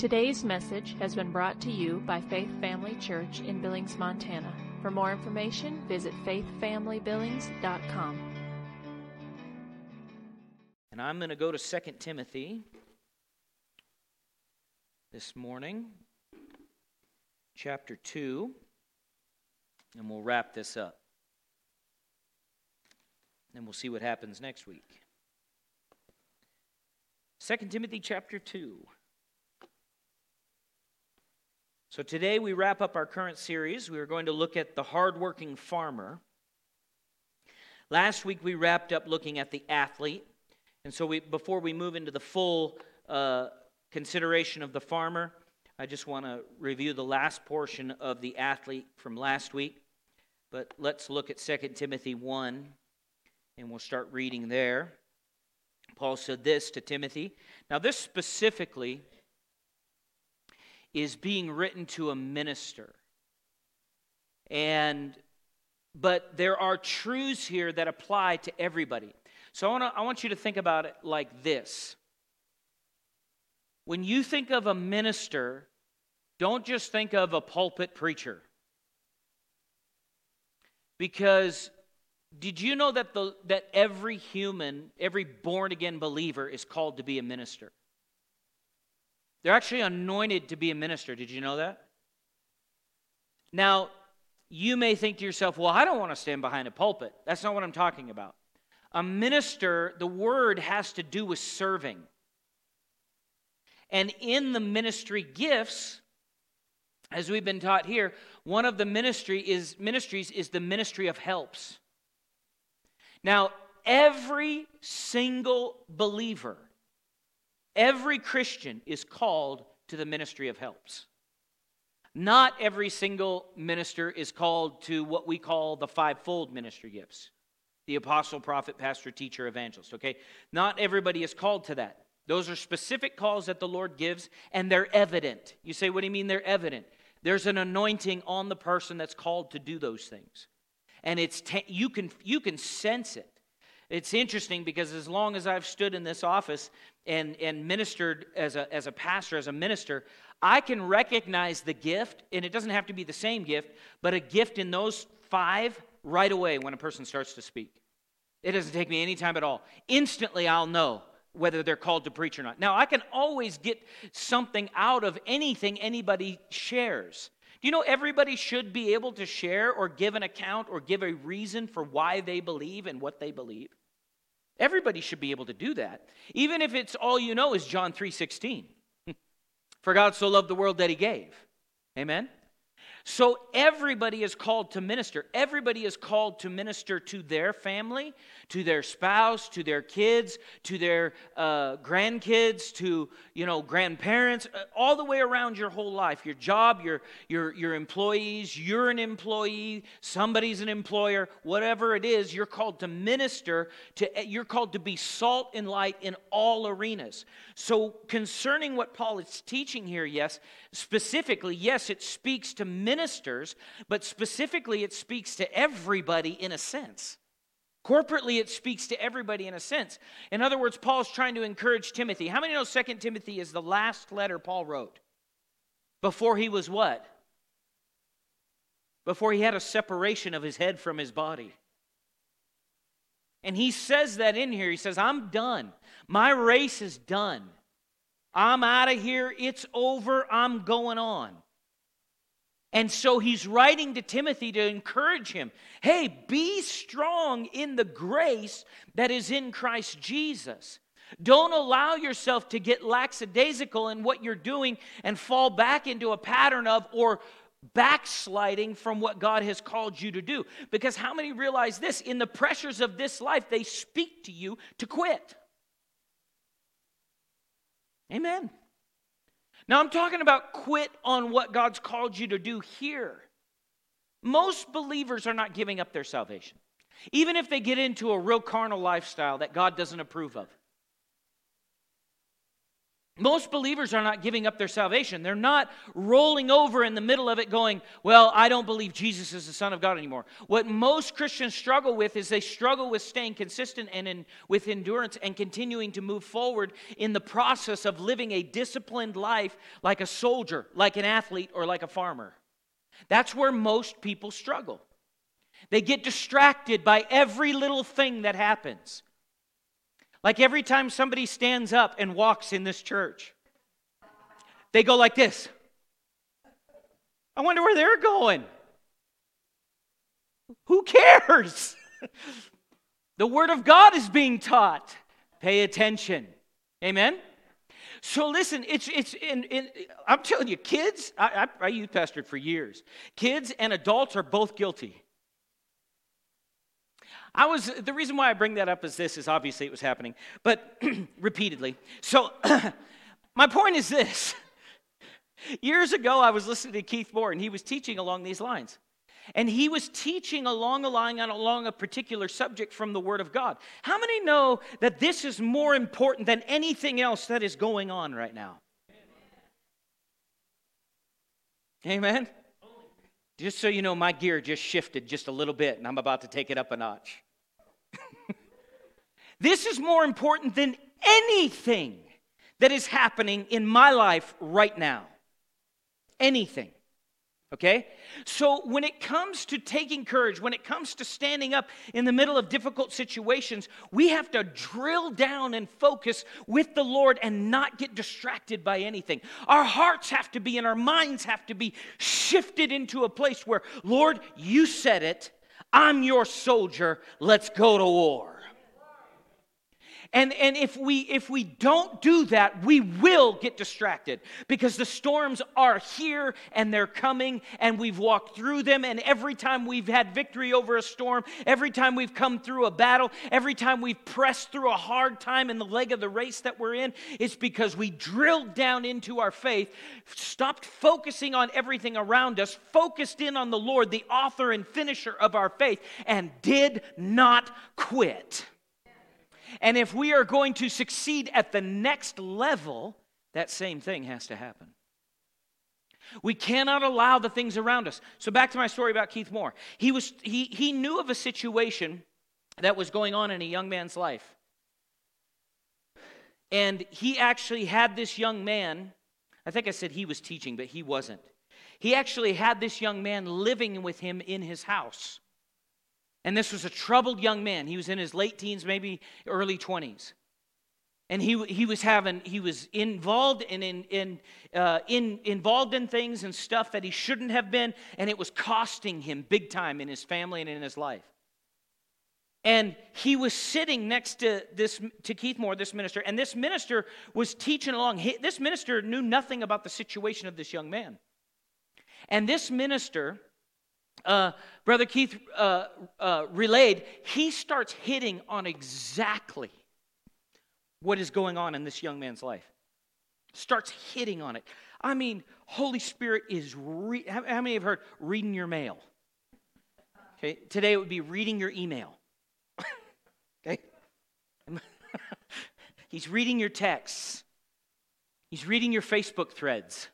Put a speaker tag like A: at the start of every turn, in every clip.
A: Today's message has been brought to you by Faith Family Church in Billings, Montana. For more information, visit faithfamilybillings.com.
B: And I'm going to go to 2 Timothy this morning, chapter 2, and we'll wrap this up. And we'll see what happens next week. 2 Timothy chapter 2. So today we wrap up our current series. We are going to look at the hardworking farmer. Last week we wrapped up looking at the athlete. And so we, before we move into the full uh, consideration of the farmer, I just want to review the last portion of the athlete from last week. But let's look at 2 Timothy 1, and we'll start reading there. Paul said this to Timothy. Now, this specifically is being written to a minister. And but there are truths here that apply to everybody. So I, wanna, I want you to think about it like this. When you think of a minister, don't just think of a pulpit preacher. Because did you know that, the, that every human, every born again believer is called to be a minister? They're actually anointed to be a minister. Did you know that? Now, you may think to yourself, well, I don't want to stand behind a pulpit. That's not what I'm talking about. A minister, the word has to do with serving. And in the ministry gifts, as we've been taught here, one of the ministry is ministries is the ministry of helps. Now, every single believer Every Christian is called to the ministry of helps. Not every single minister is called to what we call the fivefold ministry gifts the apostle, prophet, pastor, teacher, evangelist. Okay? Not everybody is called to that. Those are specific calls that the Lord gives, and they're evident. You say, what do you mean they're evident? There's an anointing on the person that's called to do those things. And it's te- you can you can sense it. It's interesting because as long as I've stood in this office and, and ministered as a, as a pastor, as a minister, I can recognize the gift, and it doesn't have to be the same gift, but a gift in those five right away when a person starts to speak. It doesn't take me any time at all. Instantly, I'll know whether they're called to preach or not. Now, I can always get something out of anything anybody shares. Do you know everybody should be able to share or give an account or give a reason for why they believe and what they believe? Everybody should be able to do that. Even if it's all you know is John 3:16. For God so loved the world that he gave. Amen. So everybody is called to minister. Everybody is called to minister to their family, to their spouse, to their kids, to their uh, grandkids, to you know grandparents, uh, all the way around your whole life. Your job, your your your employees. You're an employee. Somebody's an employer. Whatever it is, you're called to minister. To eh, you're called to be salt and light in all arenas. So concerning what Paul is teaching here, yes, specifically, yes, it speaks to ministers, but specifically, it speaks to everybody in a sense. Corporately, it speaks to everybody in a sense. In other words, Paul's trying to encourage Timothy. How many know 2 Timothy is the last letter Paul wrote? Before he was what? Before he had a separation of his head from his body. And he says that in here. He says, I'm done. My race is done. I'm out of here. It's over. I'm going on. And so he's writing to Timothy to encourage him hey, be strong in the grace that is in Christ Jesus. Don't allow yourself to get lackadaisical in what you're doing and fall back into a pattern of or backsliding from what God has called you to do. Because how many realize this? In the pressures of this life, they speak to you to quit. Amen. Now, I'm talking about quit on what God's called you to do here. Most believers are not giving up their salvation, even if they get into a real carnal lifestyle that God doesn't approve of. Most believers are not giving up their salvation. They're not rolling over in the middle of it going, Well, I don't believe Jesus is the Son of God anymore. What most Christians struggle with is they struggle with staying consistent and in, with endurance and continuing to move forward in the process of living a disciplined life like a soldier, like an athlete, or like a farmer. That's where most people struggle. They get distracted by every little thing that happens. Like every time somebody stands up and walks in this church, they go like this. I wonder where they're going. Who cares? the Word of God is being taught. Pay attention. Amen? So listen, it's it's in, in I'm telling you, kids. I, I, I youth pastored for years. Kids and adults are both guilty. I was the reason why I bring that up is this is obviously it was happening, but repeatedly. So my point is this. Years ago, I was listening to Keith Moore, and he was teaching along these lines. And he was teaching along a line on along a particular subject from the Word of God. How many know that this is more important than anything else that is going on right now? Amen. Just so you know, my gear just shifted just a little bit, and I'm about to take it up a notch. this is more important than anything that is happening in my life right now. Anything. Okay? So when it comes to taking courage, when it comes to standing up in the middle of difficult situations, we have to drill down and focus with the Lord and not get distracted by anything. Our hearts have to be and our minds have to be shifted into a place where, Lord, you said it. I'm your soldier. Let's go to war. And, and if, we, if we don't do that, we will get distracted because the storms are here and they're coming and we've walked through them. And every time we've had victory over a storm, every time we've come through a battle, every time we've pressed through a hard time in the leg of the race that we're in, it's because we drilled down into our faith, stopped focusing on everything around us, focused in on the Lord, the author and finisher of our faith, and did not quit. And if we are going to succeed at the next level, that same thing has to happen. We cannot allow the things around us. So back to my story about Keith Moore. He was he he knew of a situation that was going on in a young man's life. And he actually had this young man, I think I said he was teaching, but he wasn't. He actually had this young man living with him in his house. And this was a troubled young man. He was in his late teens, maybe early 20s. And he, he was having, he was involved in, in, in, uh, in, involved in things and stuff that he shouldn't have been, and it was costing him big time in his family and in his life. And he was sitting next to this to Keith Moore, this minister, and this minister was teaching along. He, this minister knew nothing about the situation of this young man. And this minister uh, Brother Keith uh, uh, relayed, he starts hitting on exactly what is going on in this young man's life. Starts hitting on it. I mean, Holy Spirit is. Re- how, how many have heard reading your mail? Okay, today it would be reading your email. okay, he's reading your texts. He's reading your Facebook threads,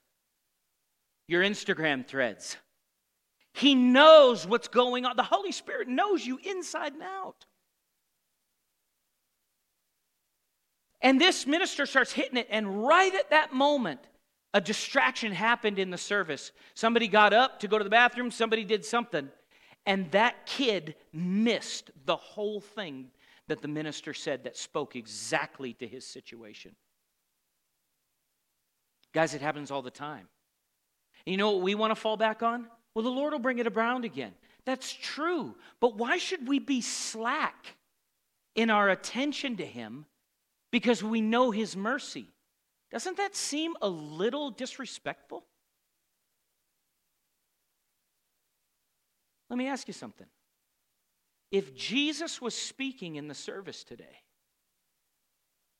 B: your Instagram threads. He knows what's going on. The Holy Spirit knows you inside and out. And this minister starts hitting it, and right at that moment, a distraction happened in the service. Somebody got up to go to the bathroom, somebody did something, and that kid missed the whole thing that the minister said that spoke exactly to his situation. Guys, it happens all the time. You know what we want to fall back on? Well, the Lord will bring it around again. That's true. But why should we be slack in our attention to Him because we know His mercy? Doesn't that seem a little disrespectful? Let me ask you something. If Jesus was speaking in the service today,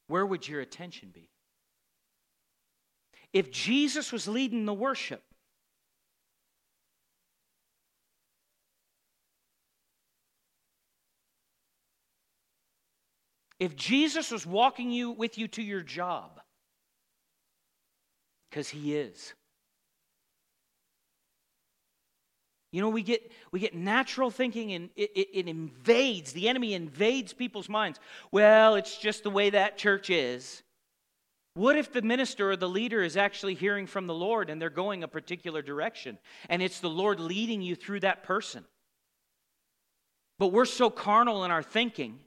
B: where would your attention be? If Jesus was leading the worship, If Jesus was walking you with you to your job, because He is. You know, we get, we get natural thinking and it, it, it, invades, the enemy invades people's minds. Well, it's just the way that church is. What if the minister or the leader is actually hearing from the Lord and they're going a particular direction and it's the Lord leading you through that person? But we're so carnal in our thinking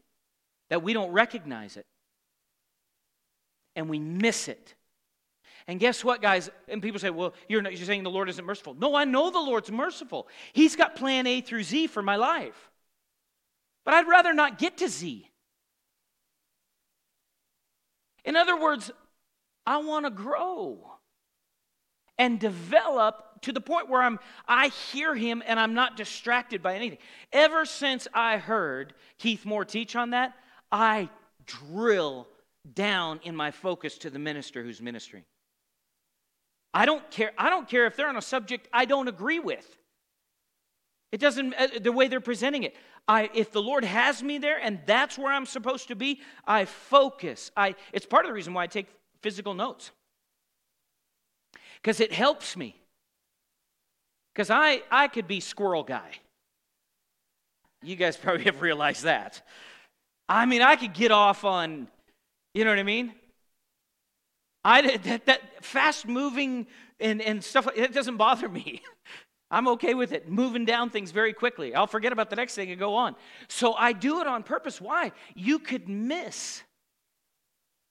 B: that we don't recognize it and we miss it. And guess what, guys? And people say, well, you're, not, you're saying the Lord isn't merciful. No, I know the Lord's merciful. He's got plan A through Z for my life. But I'd rather not get to Z. In other words, I want to grow and develop to the point where I'm I hear him and I'm not distracted by anything. Ever since I heard Keith Moore teach on that, I drill down in my focus to the minister who's ministering. I don't care. I don't care if they're on a subject I don't agree with. It doesn't uh, the way they're presenting it. I if the Lord has me there and that's where I'm supposed to be, I focus. I it's part of the reason why I take physical notes. Cuz it helps me. Cuz I I could be squirrel guy. You guys probably have realized that. I mean, I could get off on you know what I mean? I, that, that fast moving and, and stuff, it doesn't bother me. I'm okay with it, moving down things very quickly. I'll forget about the next thing and go on. So I do it on purpose. Why? You could miss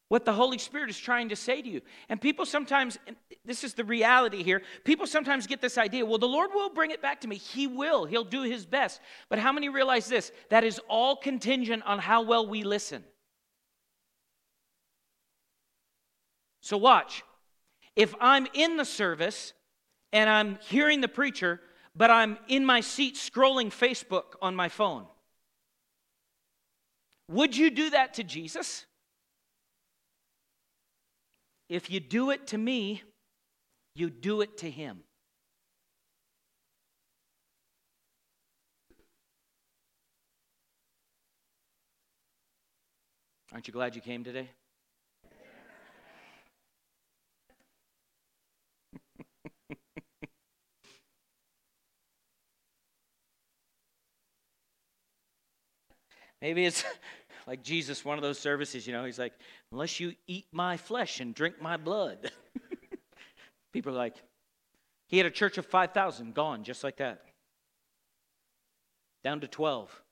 B: what the Holy Spirit is trying to say to you. And people sometimes, this is the reality here, people sometimes get this idea well, the Lord will bring it back to me. He will, He'll do His best. But how many realize this? That is all contingent on how well we listen. So, watch. If I'm in the service and I'm hearing the preacher, but I'm in my seat scrolling Facebook on my phone, would you do that to Jesus? If you do it to me, you do it to him. Aren't you glad you came today? Maybe it's like Jesus, one of those services, you know, he's like, unless you eat my flesh and drink my blood. People are like, he had a church of 5,000 gone just like that, down to 12.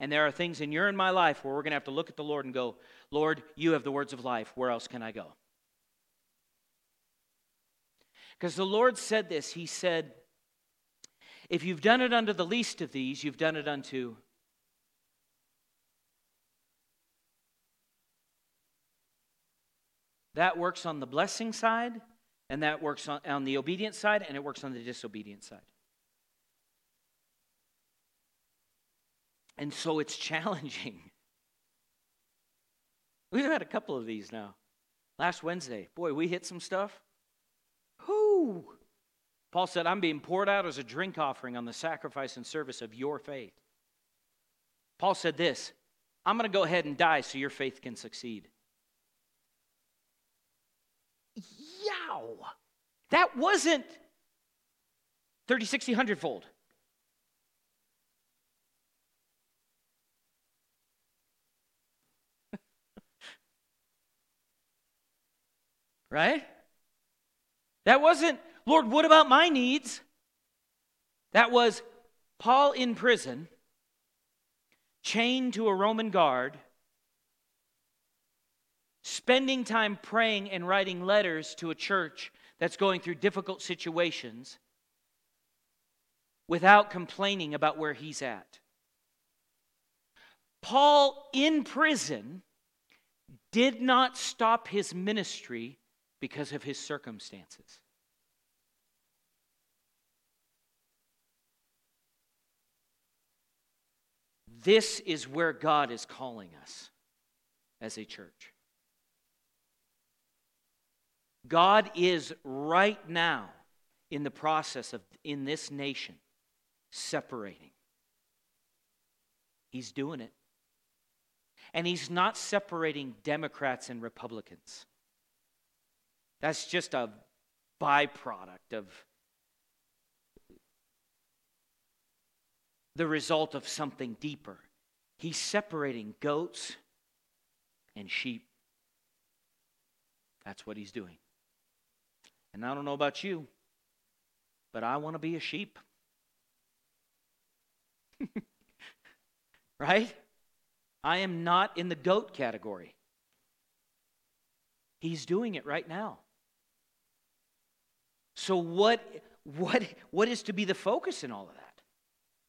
B: And there are things in your and my life where we're going to have to look at the Lord and go, Lord, you have the words of life. Where else can I go? Because the Lord said this He said, If you've done it unto the least of these, you've done it unto That works on the blessing side, and that works on, on the obedient side, and it works on the disobedient side. And so it's challenging. We've had a couple of these now. Last Wednesday, boy, we hit some stuff. Whoo! Paul said, I'm being poured out as a drink offering on the sacrifice and service of your faith. Paul said this I'm going to go ahead and die so your faith can succeed. Yow! That wasn't 30, 60, 100 fold. right? That wasn't, Lord, what about my needs? That was Paul in prison, chained to a Roman guard spending time praying and writing letters to a church that's going through difficult situations without complaining about where he's at. Paul in prison did not stop his ministry because of his circumstances. This is where God is calling us as a church. God is right now in the process of, in this nation, separating. He's doing it. And he's not separating Democrats and Republicans. That's just a byproduct of the result of something deeper. He's separating goats and sheep. That's what he's doing. And I don't know about you, but I want to be a sheep. right? I am not in the goat category. He's doing it right now. So what what what is to be the focus in all of that?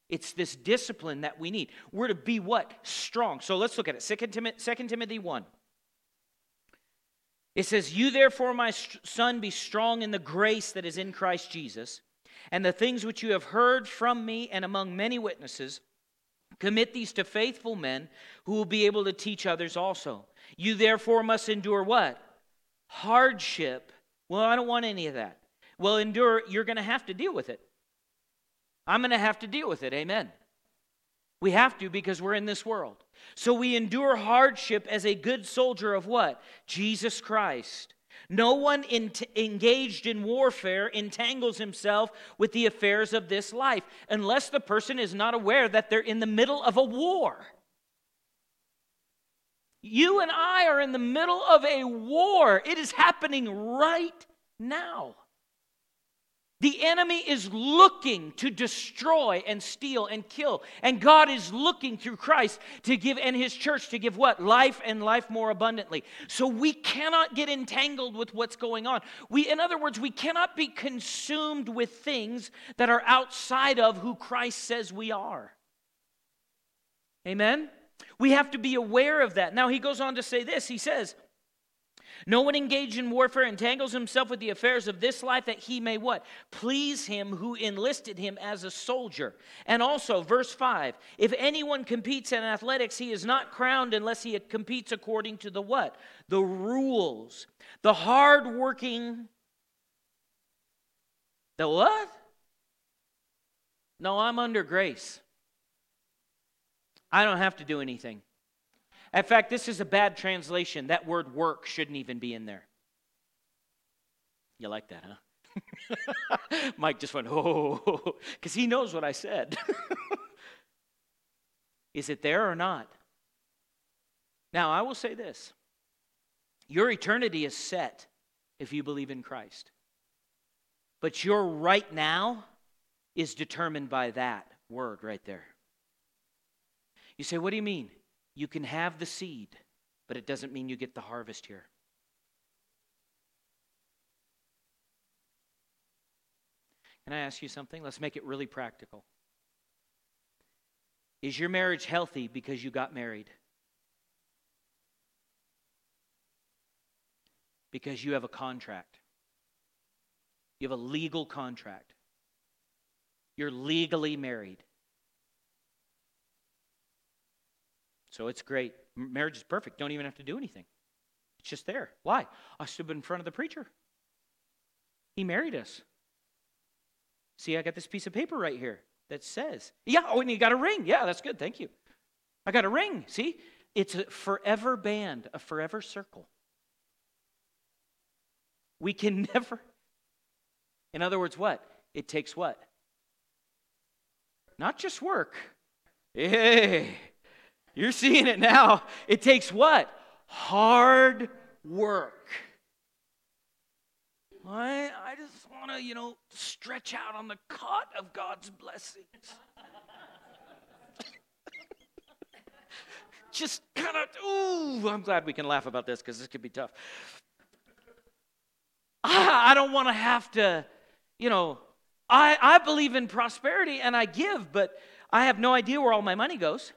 B: It's this discipline that we need. We're to be what? Strong. So let's look at it. 2 Timothy, 2 Timothy 1. It says, You therefore, my son, be strong in the grace that is in Christ Jesus, and the things which you have heard from me and among many witnesses, commit these to faithful men who will be able to teach others also. You therefore must endure what? Hardship. Well, I don't want any of that. Well, endure, you're going to have to deal with it. I'm going to have to deal with it. Amen. We have to because we're in this world. So we endure hardship as a good soldier of what? Jesus Christ. No one in engaged in warfare entangles himself with the affairs of this life unless the person is not aware that they're in the middle of a war. You and I are in the middle of a war. It is happening right now. The enemy is looking to destroy and steal and kill. And God is looking through Christ to give, and his church to give what? Life and life more abundantly. So we cannot get entangled with what's going on. We, in other words, we cannot be consumed with things that are outside of who Christ says we are. Amen? We have to be aware of that. Now, he goes on to say this. He says, no one engaged in warfare entangles himself with the affairs of this life that he may what? Please him who enlisted him as a soldier. And also, verse 5 if anyone competes in athletics, he is not crowned unless he competes according to the what? The rules. The hardworking. The what? No, I'm under grace. I don't have to do anything. In fact, this is a bad translation. That word work shouldn't even be in there. You like that, huh? Mike just went, oh, because he knows what I said. is it there or not? Now, I will say this your eternity is set if you believe in Christ. But your right now is determined by that word right there. You say, what do you mean? You can have the seed, but it doesn't mean you get the harvest here. Can I ask you something? Let's make it really practical. Is your marriage healthy because you got married? Because you have a contract. You have a legal contract. You're legally married. So it's great. Marriage is perfect. Don't even have to do anything. It's just there. Why? I stood in front of the preacher. He married us. See, I got this piece of paper right here that says, yeah, oh, and you got a ring. Yeah, that's good. Thank you. I got a ring. See, it's a forever band, a forever circle. We can never, in other words, what? It takes what? Not just work. Hey, you're seeing it now. It takes what? Hard work. I, I just want to, you know, stretch out on the cot of God's blessings. just kind of, ooh, I'm glad we can laugh about this because this could be tough. I, I don't want to have to, you know, I, I believe in prosperity and I give, but I have no idea where all my money goes.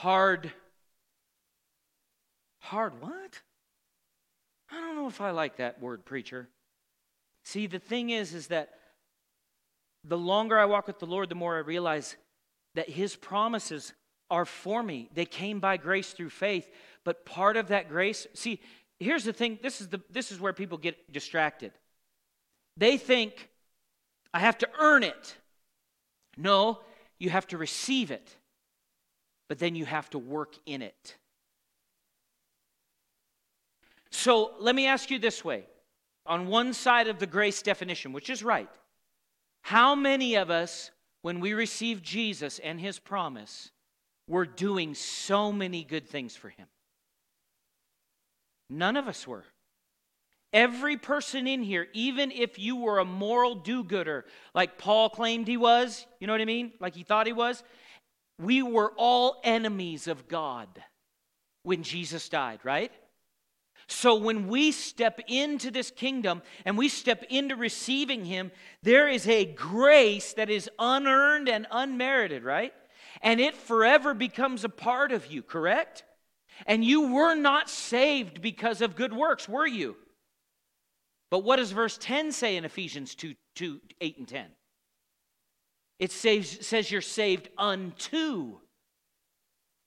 B: Hard. Hard what? I don't know if I like that word, preacher. See, the thing is, is that the longer I walk with the Lord, the more I realize that His promises are for me. They came by grace through faith, but part of that grace, see, here's the thing. This is the this is where people get distracted. They think I have to earn it. No, you have to receive it but then you have to work in it. So let me ask you this way on one side of the grace definition, which is right, how many of us, when we received Jesus and his promise, were doing so many good things for him? None of us were. Every person in here, even if you were a moral do gooder, like Paul claimed he was, you know what I mean? Like he thought he was, we were all enemies of God when Jesus died, right? So when we step into this kingdom and we step into receiving Him, there is a grace that is unearned and unmerited, right? And it forever becomes a part of you, correct? And you were not saved because of good works, were you? But what does verse 10 say in Ephesians 2, 2 8 and 10? It says, says you're saved unto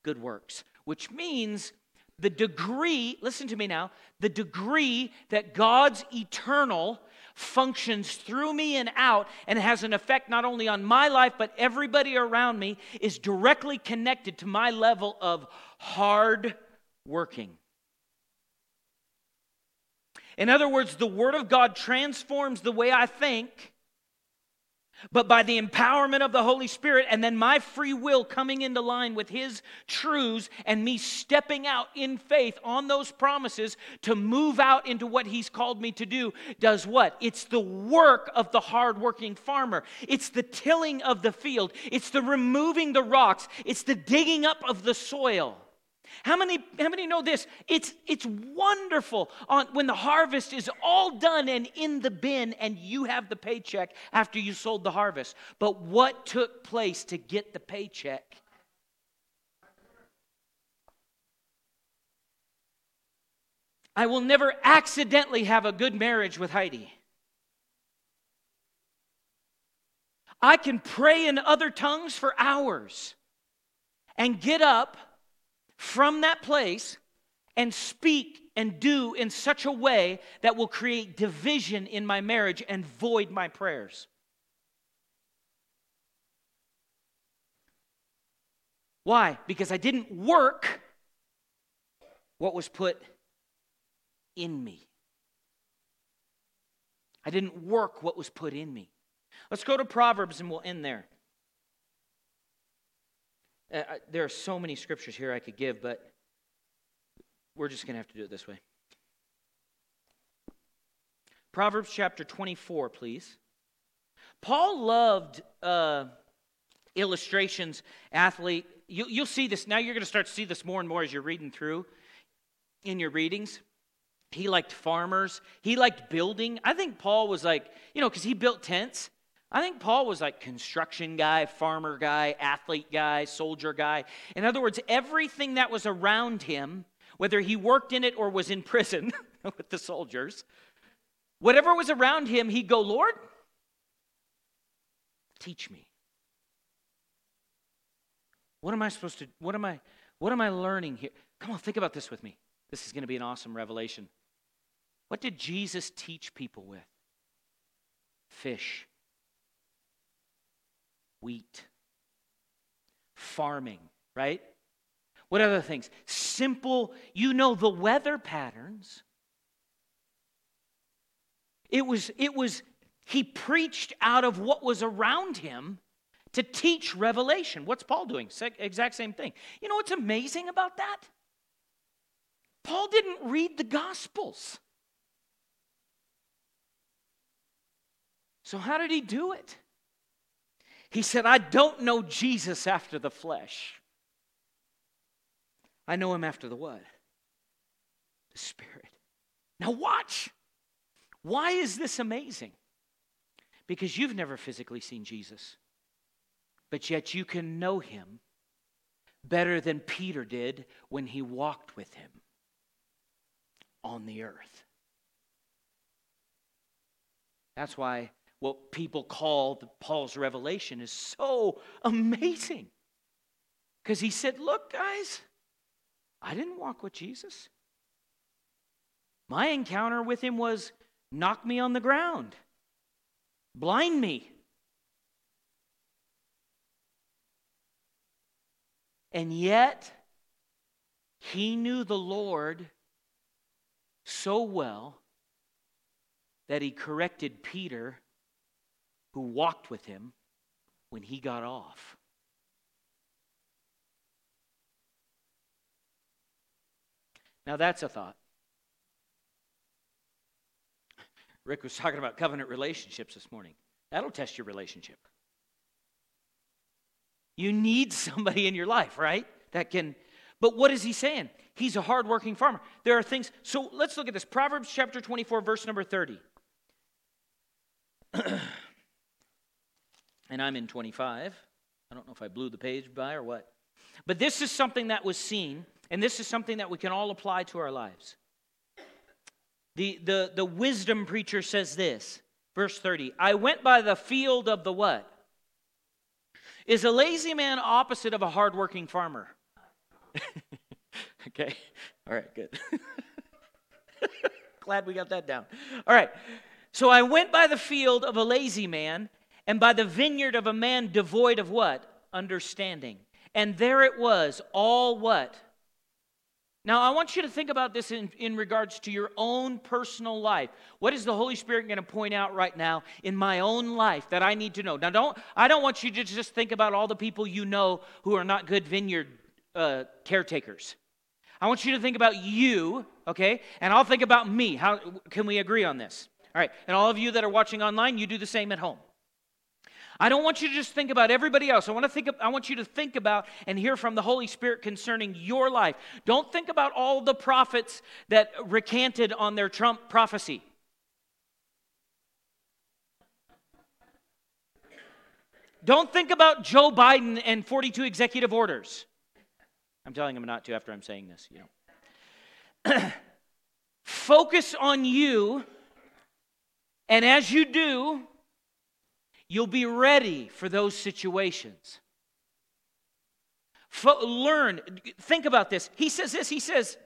B: good works, which means the degree, listen to me now, the degree that God's eternal functions through me and out and has an effect not only on my life but everybody around me is directly connected to my level of hard working. In other words, the Word of God transforms the way I think, but by the empowerment of the Holy Spirit and then my free will coming into line with His truths and me stepping out in faith on those promises to move out into what He's called me to do, does what? It's the work of the hardworking farmer. It's the tilling of the field. It's the removing the rocks. It's the digging up of the soil. How many, how many know this? It's, it's wonderful on, when the harvest is all done and in the bin and you have the paycheck after you sold the harvest. But what took place to get the paycheck? I will never accidentally have a good marriage with Heidi. I can pray in other tongues for hours and get up from that place and speak and do in such a way that will create division in my marriage and void my prayers. Why? Because I didn't work what was put in me. I didn't work what was put in me. Let's go to Proverbs and we'll end there. Uh, there are so many scriptures here I could give, but we're just going to have to do it this way. Proverbs chapter 24, please. Paul loved uh, illustrations, athlete. You, you'll see this. Now you're going to start to see this more and more as you're reading through in your readings. He liked farmers. He liked building. I think Paul was like, you know, because he built tents. I think Paul was like construction guy, farmer guy, athlete guy, soldier guy. In other words, everything that was around him, whether he worked in it or was in prison with the soldiers, whatever was around him, he'd go, Lord, teach me. What am I supposed to what am I what am I learning here? Come on, think about this with me. This is going to be an awesome revelation. What did Jesus teach people with? Fish wheat, farming, right? What other things? Simple, you know the weather patterns. It was, it was, he preached out of what was around him to teach revelation. What's Paul doing? Exact same thing. You know what's amazing about that? Paul didn't read the Gospels. So, how did he do it? He said, I don't know Jesus after the flesh. I know him after the what? The Spirit. Now, watch. Why is this amazing? Because you've never physically seen Jesus, but yet you can know him better than Peter did when he walked with him on the earth. That's why what people call the, Paul's revelation is so amazing. Because he said, Look, guys, I didn't walk with Jesus. My encounter with him was knock me on the ground, blind me. And yet, he knew the Lord so well that he corrected Peter, who walked with him, when he got off. Now, that's a thought. Rick was talking about covenant relationships this morning. That'll test your relationship. You need somebody in your life, right? That can. But what is he saying? He's a hardworking farmer. There are things. So let's look at this. Proverbs chapter 24, verse number 30. and I'm in 25. I don't know if I blew the page by or what. But this is something that was seen, and this is something that we can all apply to our lives. The, the, the wisdom preacher says this, verse 30 I went by the field of the what? Is a lazy man opposite of a hardworking farmer? okay, all right, good. Glad we got that down. All right, so I went by the field of a lazy man and by the vineyard of a man devoid of what? Understanding. And there it was, all what? Now, I want you to think about this in, in regards to your own personal life. What is the Holy Spirit going to point out right now in my own life that I need to know? Now, don't, I don't want you to just think about all the people you know who are not good vineyard uh, caretakers. I want you to think about you, okay? And I'll think about me. How can we agree on this? All right. And all of you that are watching online, you do the same at home. I don't want you to just think about everybody else. I want to think I want you to think about and hear from the Holy Spirit concerning your life. Don't think about all the prophets that recanted on their Trump prophecy. Don't think about Joe Biden and 42 executive orders. I'm telling him not to after I'm saying this, you know. Focus on you, and as you do, You'll be ready for those situations. Fo- learn, think about this. He says this, he says,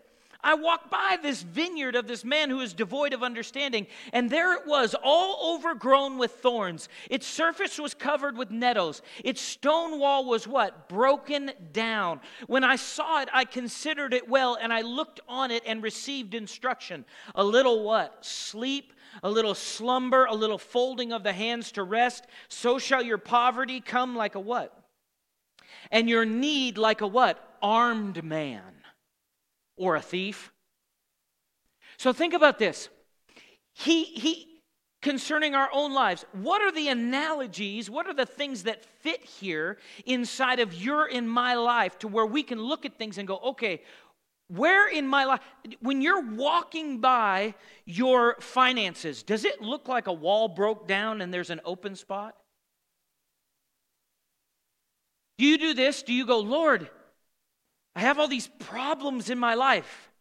B: I walked by this vineyard of this man who is devoid of understanding, and there it was, all overgrown with thorns. Its surface was covered with nettles. Its stone wall was what? Broken down. When I saw it, I considered it well, and I looked on it and received instruction. A little what? Sleep a little slumber, a little folding of the hands to rest, so shall your poverty come like a what? And your need like a what? Armed man or a thief. So think about this. He, he, concerning our own lives, what are the analogies, what are the things that fit here inside of your in my life to where we can look at things and go, okay, where in my life, when you're walking by your finances, does it look like a wall broke down and there's an open spot? Do you do this? Do you go, Lord, I have all these problems in my life?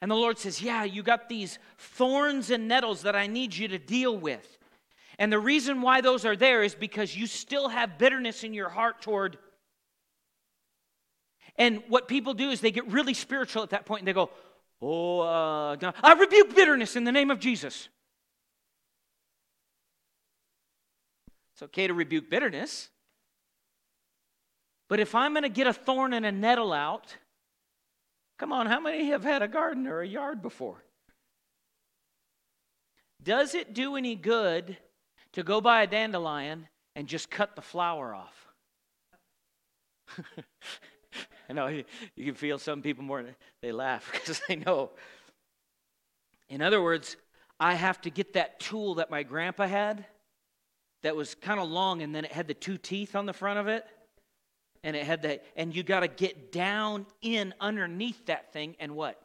B: And the Lord says, Yeah, you got these thorns and nettles that I need you to deal with. And the reason why those are there is because you still have bitterness in your heart toward and what people do is they get really spiritual at that point and they go, Oh, uh, I rebuke bitterness in the name of Jesus. It's okay to rebuke bitterness. But if I'm going to get a thorn and a nettle out, come on, how many have had a garden or a yard before? Does it do any good to go buy a dandelion and just cut the flower off? I know you, you can feel some people more, they laugh because they know. In other words, I have to get that tool that my grandpa had that was kind of long and then it had the two teeth on the front of it. And it had that, and you got to get down in underneath that thing and what?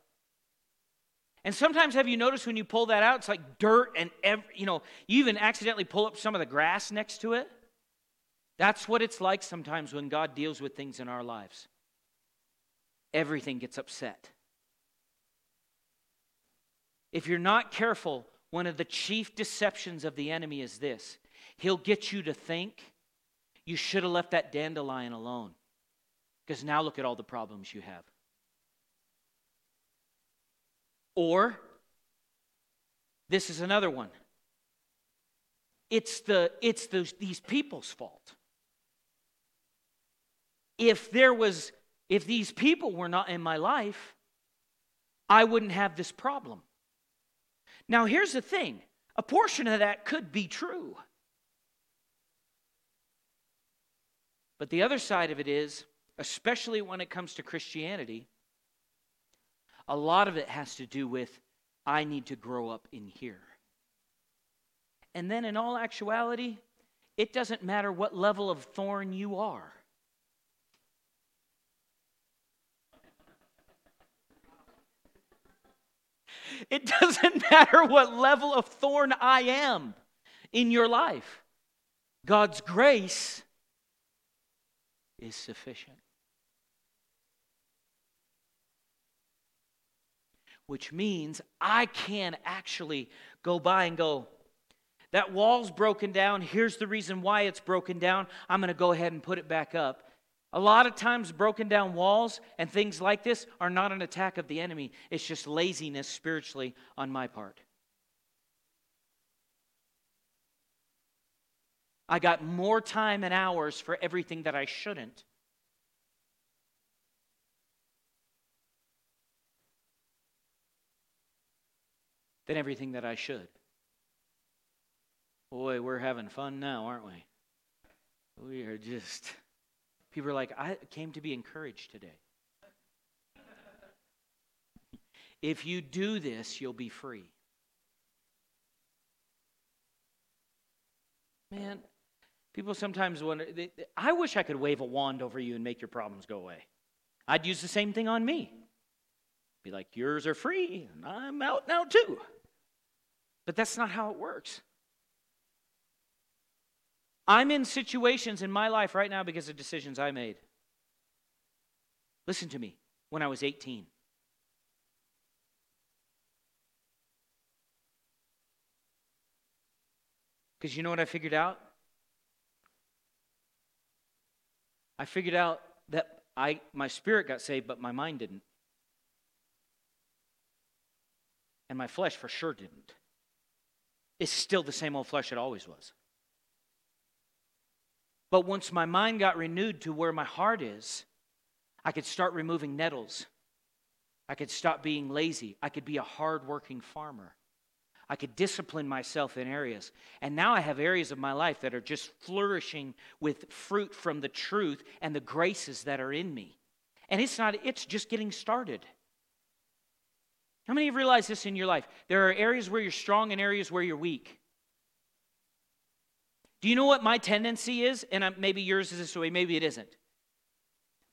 B: And sometimes have you noticed when you pull that out, it's like dirt and every, you know, you even accidentally pull up some of the grass next to it. That's what it's like sometimes when God deals with things in our lives everything gets upset. If you're not careful, one of the chief deceptions of the enemy is this he'll get you to think you should have left that dandelion alone. Because now look at all the problems you have. Or, this is another one. It's, the, it's those, these people's fault. If there was if these people were not in my life, I wouldn't have this problem. Now, here's the thing a portion of that could be true. But the other side of it is, especially when it comes to Christianity, a lot of it has to do with I need to grow up in here. And then, in all actuality, it doesn't matter what level of thorn you are. It doesn't matter what level of thorn I am in your life. God's grace is sufficient. Which means I can actually go by and go, that wall's broken down. Here's the reason why it's broken down. I'm going to go ahead and put it back up. A lot of times, broken down walls and things like this are not an attack of the enemy, it's just laziness spiritually on my part. I got more time and hours for everything that I shouldn't. Than everything that I should. Boy, we're having fun now, aren't we? We are just. People are like, I came to be encouraged today. if you do this, you'll be free. Man, people sometimes wonder. They, I wish I could wave a wand over you and make your problems go away. I'd use the same thing on me. Be like, yours are free, and I'm out now too. But that's not how it works. I'm in situations in my life right now because of decisions I made. Listen to me when I was 18. Because you know what I figured out? I figured out that I, my spirit got saved, but my mind didn't. And my flesh for sure didn't. It's still the same old flesh it always was. But once my mind got renewed to where my heart is, I could start removing nettles. I could stop being lazy. I could be a hardworking farmer. I could discipline myself in areas. And now I have areas of my life that are just flourishing with fruit from the truth and the graces that are in me. And it's not, it's just getting started. How many of you realize this in your life? There are areas where you're strong and areas where you're weak. Do you know what my tendency is? And uh, maybe yours is this way, maybe it isn't.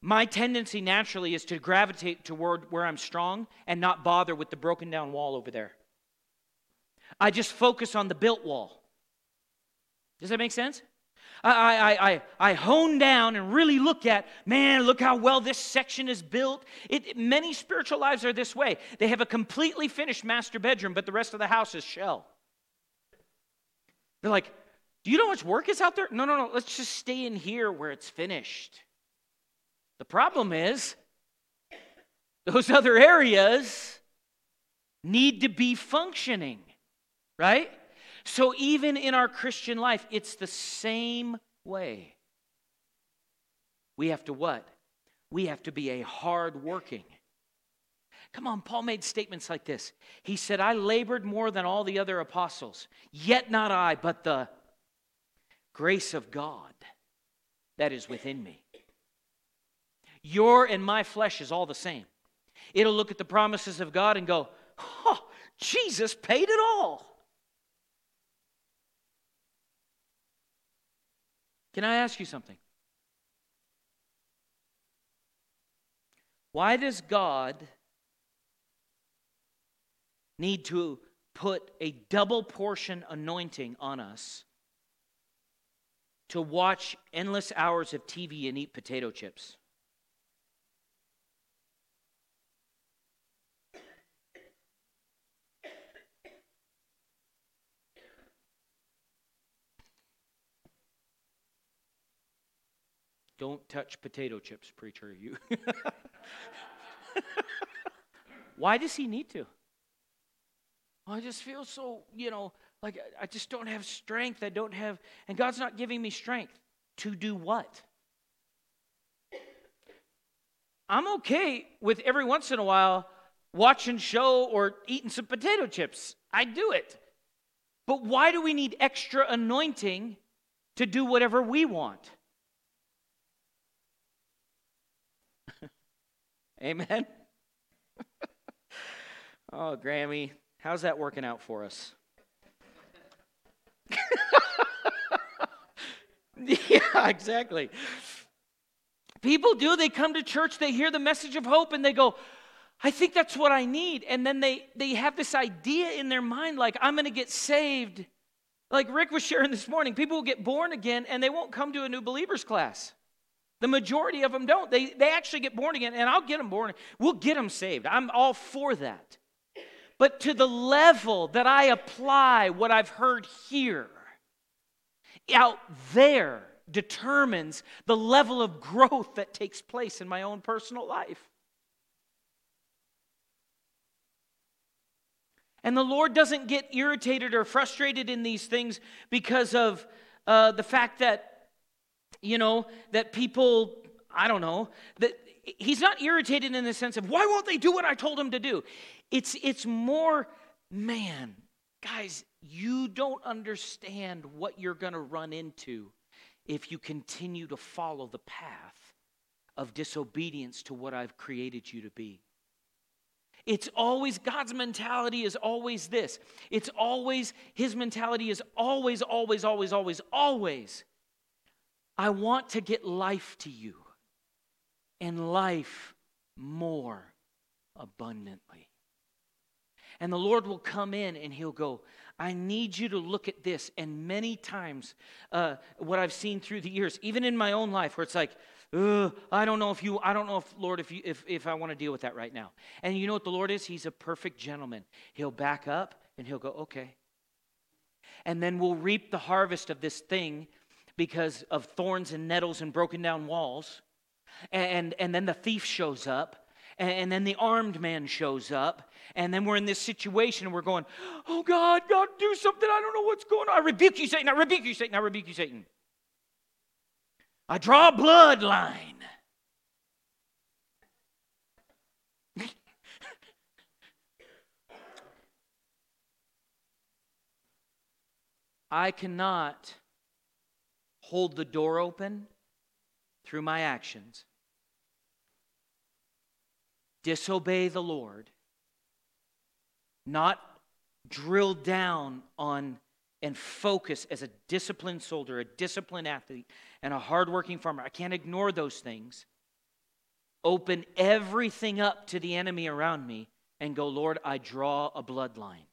B: My tendency naturally is to gravitate toward where I'm strong and not bother with the broken down wall over there. I just focus on the built wall. Does that make sense? I, I, I, I hone down and really look at, man, look how well this section is built. It, many spiritual lives are this way. They have a completely finished master bedroom, but the rest of the house is shell. They're like, do you know how much work is out there? No, no, no. Let's just stay in here where it's finished. The problem is, those other areas need to be functioning, right? So even in our Christian life, it's the same way. We have to what? We have to be a hard working. Come on, Paul made statements like this. He said, I labored more than all the other apostles, yet not I, but the grace of God that is within me. Your and my flesh is all the same. It'll look at the promises of God and go, oh, Jesus paid it all. Can I ask you something? Why does God need to put a double portion anointing on us to watch endless hours of TV and eat potato chips. Don't touch potato chips, preacher. You. Why does he need to? I just feel so, you know, like, I just don't have strength. I don't have, and God's not giving me strength to do what? I'm okay with every once in a while watching show or eating some potato chips. I do it. But why do we need extra anointing to do whatever we want? Amen. oh, Grammy, how's that working out for us? yeah, exactly. People do, they come to church, they hear the message of hope, and they go, I think that's what I need. And then they, they have this idea in their mind like, I'm going to get saved. Like Rick was sharing this morning, people will get born again and they won't come to a new believers class. The majority of them don't. They, they actually get born again, and I'll get them born. We'll get them saved. I'm all for that. But to the level that I apply what I've heard here, out there determines the level of growth that takes place in my own personal life. And the Lord doesn't get irritated or frustrated in these things because of uh, the fact that, you know, that people, I don't know, that He's not irritated in the sense of, why won't they do what I told them to do? It's, it's more, man, guys, you don't understand what you're going to run into if you continue to follow the path of disobedience to what I've created you to be. It's always, God's mentality is always this. It's always, His mentality is always, always, always, always, always. I want to get life to you and life more abundantly. And the Lord will come in and He'll go, I need you to look at this. And many times, uh, what I've seen through the years, even in my own life, where it's like, I don't know if you, I don't know if, Lord, if, you, if, if I want to deal with that right now. And you know what the Lord is? He's a perfect gentleman. He'll back up and he'll go, okay. And then we'll reap the harvest of this thing because of thorns and nettles and broken down walls. And, and then the thief shows up. And then the armed man shows up. And then we're in this situation and we're going, Oh God, God, do something. I don't know what's going on. I rebuke you, Satan. I rebuke you, Satan. I rebuke you, Satan. I draw a bloodline. I cannot hold the door open through my actions, disobey the Lord, not drill down on and focus as a disciplined soldier, a disciplined athlete, and a hardworking farmer. I can't ignore those things. Open everything up to the enemy around me and go, Lord, I draw a bloodline.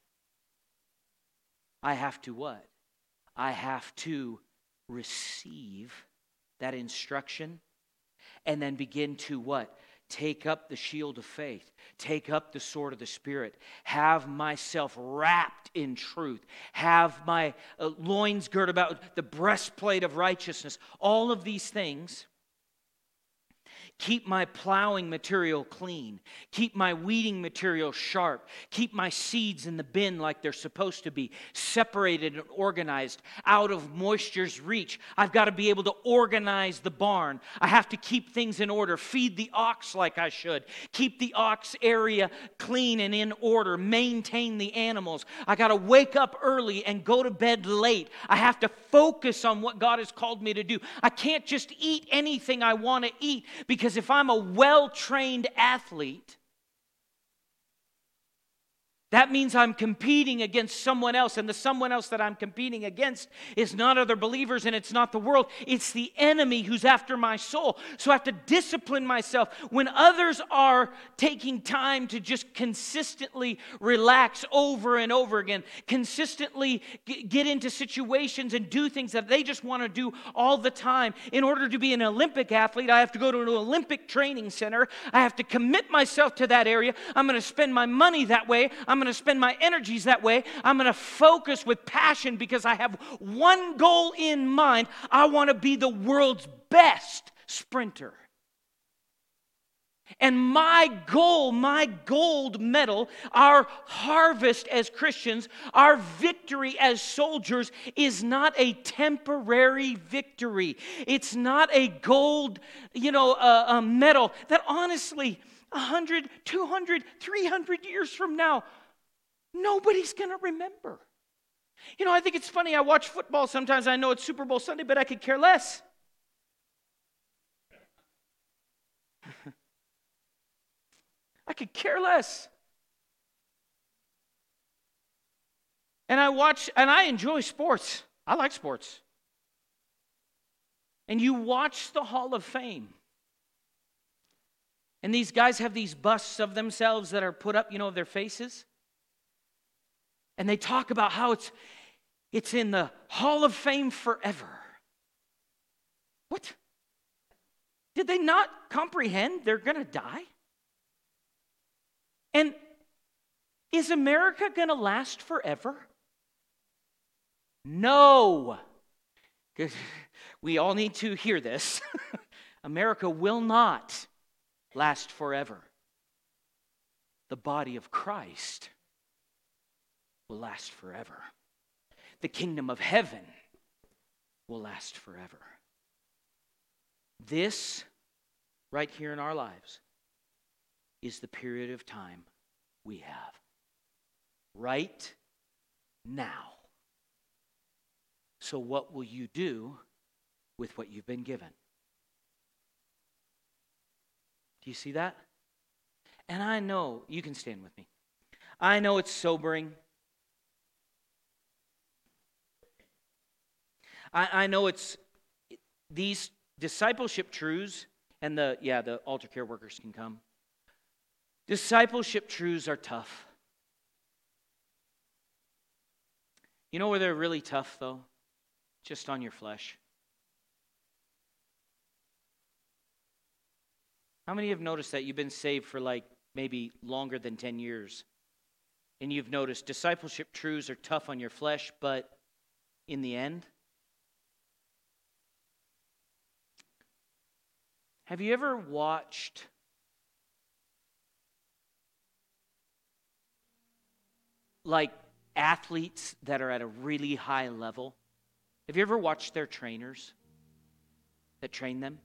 B: I have to what? I have to receive that instruction and then begin to what? Take up the shield of faith. Take up the sword of the Spirit. Have myself wrapped in truth. Have my uh, loins girt about the breastplate of righteousness. All of these things Keep my plowing material clean. Keep my weeding material sharp. Keep my seeds in the bin like they're supposed to be, separated and organized, out of moisture's reach. I've got to be able to organize the barn. I have to keep things in order, feed the ox like I should, keep the ox area clean and in order, maintain the animals. I got to wake up early and go to bed late. I have to focus on what God has called me to do. I can't just eat anything I want to eat because because if I'm a well trained athlete, that means I'm competing against someone else, and the someone else that I'm competing against is not other believers and it's not the world. It's the enemy who's after my soul. So I have to discipline myself. When others are taking time to just consistently relax over and over again, consistently get into situations and do things that they just want to do all the time. In order to be an Olympic athlete, I have to go to an Olympic training center. I have to commit myself to that area. I'm going to spend my money that way. I'm going to spend my energies that way. I'm going to focus with passion because I have one goal in mind. I want to be the world's best sprinter. And my goal, my gold medal, our harvest as Christians, our victory as soldiers is not a temporary victory. It's not a gold, you know, uh, a medal that honestly, 100, 200, 300 years from now, nobody's going to remember. You know, I think it's funny. I watch football sometimes. I know it's Super Bowl Sunday, but I could care less. I could care less. And I watch, and I enjoy sports. I like sports. And you watch the Hall of Fame. And these guys have these busts of themselves that are put up, you know, of their faces. And they talk about how it's it's in the Hall of Fame forever. What? Did they not comprehend they're going to die? And is America going to last forever? No. We all need to hear this. America will not last forever. The body of Christ will last forever. The kingdom of heaven will last forever. This, right here in our lives, is the period of time we have. Right now. So, what will you do with what you've been given? Do you see that? And I know, you can stand with me. I know it's sobering. I, I know it's these discipleship truths, and the, yeah, the altar care workers can come. Discipleship truths are tough. You know where they're really tough, though? Just on your flesh. How many have noticed that you've been saved for like maybe longer than 10 years? And you've noticed discipleship truths are tough on your flesh, but in the end, have you ever watched like athletes that are at a really high level? Have you ever watched their trainers that train them?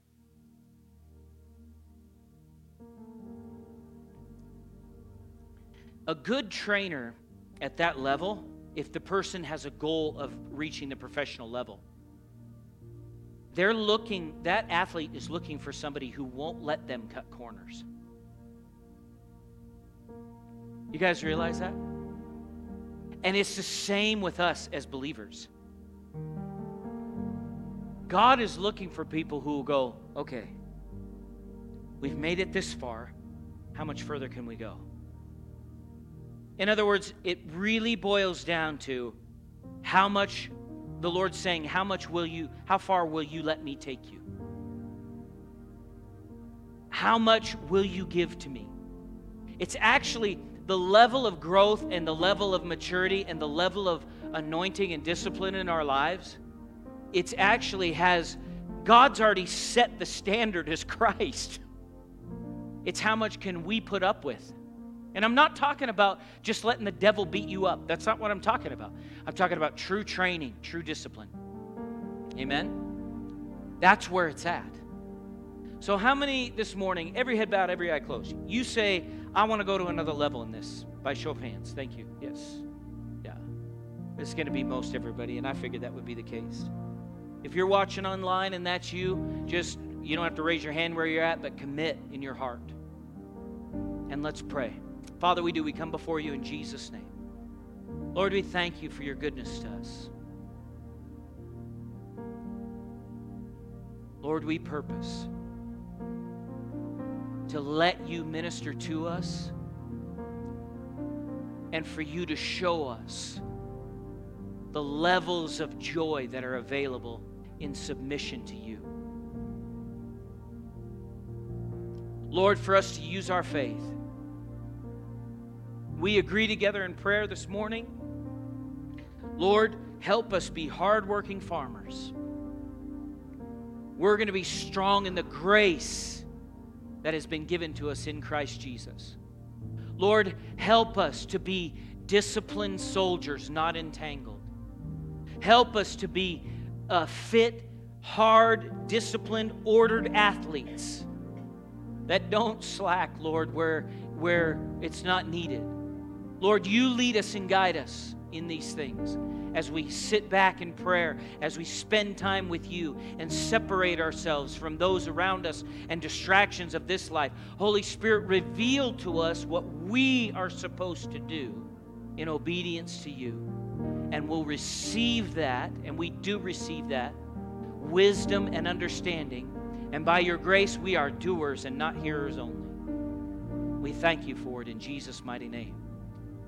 B: A good trainer at that level, if the person has a goal of reaching the professional level, they're looking, that athlete is looking for somebody who won't let them cut corners. You guys realize that? And it's the same with us as believers. God is looking for people who will go, okay, we've made it this far. How much further can we go? In other words, it really boils down to how much the Lord's saying, how much will you, how far will you let me take you? How much will you give to me? It's actually the level of growth and the level of maturity and the level of anointing and discipline in our lives. It's actually has, God's already set the standard as Christ. It's how much can we put up with? And I'm not talking about just letting the devil beat you up. That's not what I'm talking about. I'm talking about true training, true discipline. Amen? That's where it's at. So, how many this morning, every head bowed, every eye closed, you say, I want to go to another level in this? By show of hands. Thank you. Yes. Yeah. It's going to be most everybody, and I figured that would be the case. If you're watching online and that's you, just, you don't have to raise your hand where you're at, but commit in your heart. And let's pray. Father, we do. We come before you in Jesus' name. Lord, we thank you for your goodness to us. Lord, we purpose to let you minister to us and for you to show us the levels of joy that are available in submission to you. Lord, for us to use our faith we agree together in prayer this morning. Lord, help us be hardworking farmers. We're going to be strong in the grace that has been given to us in Christ Jesus. Lord, help us to be disciplined soldiers, not entangled. Help us to be uh, fit, hard, disciplined, ordered athletes that don't slack, Lord, where, where it's not needed. Lord, you lead us and guide us in these things as we sit back in prayer, as we spend time with you and separate ourselves from those around us and distractions of this life. Holy Spirit, reveal to us what we are supposed to do in obedience to you. And we'll receive that, and we do receive that wisdom and understanding. And by your grace, we are doers and not hearers only. We thank you for it in Jesus' mighty name.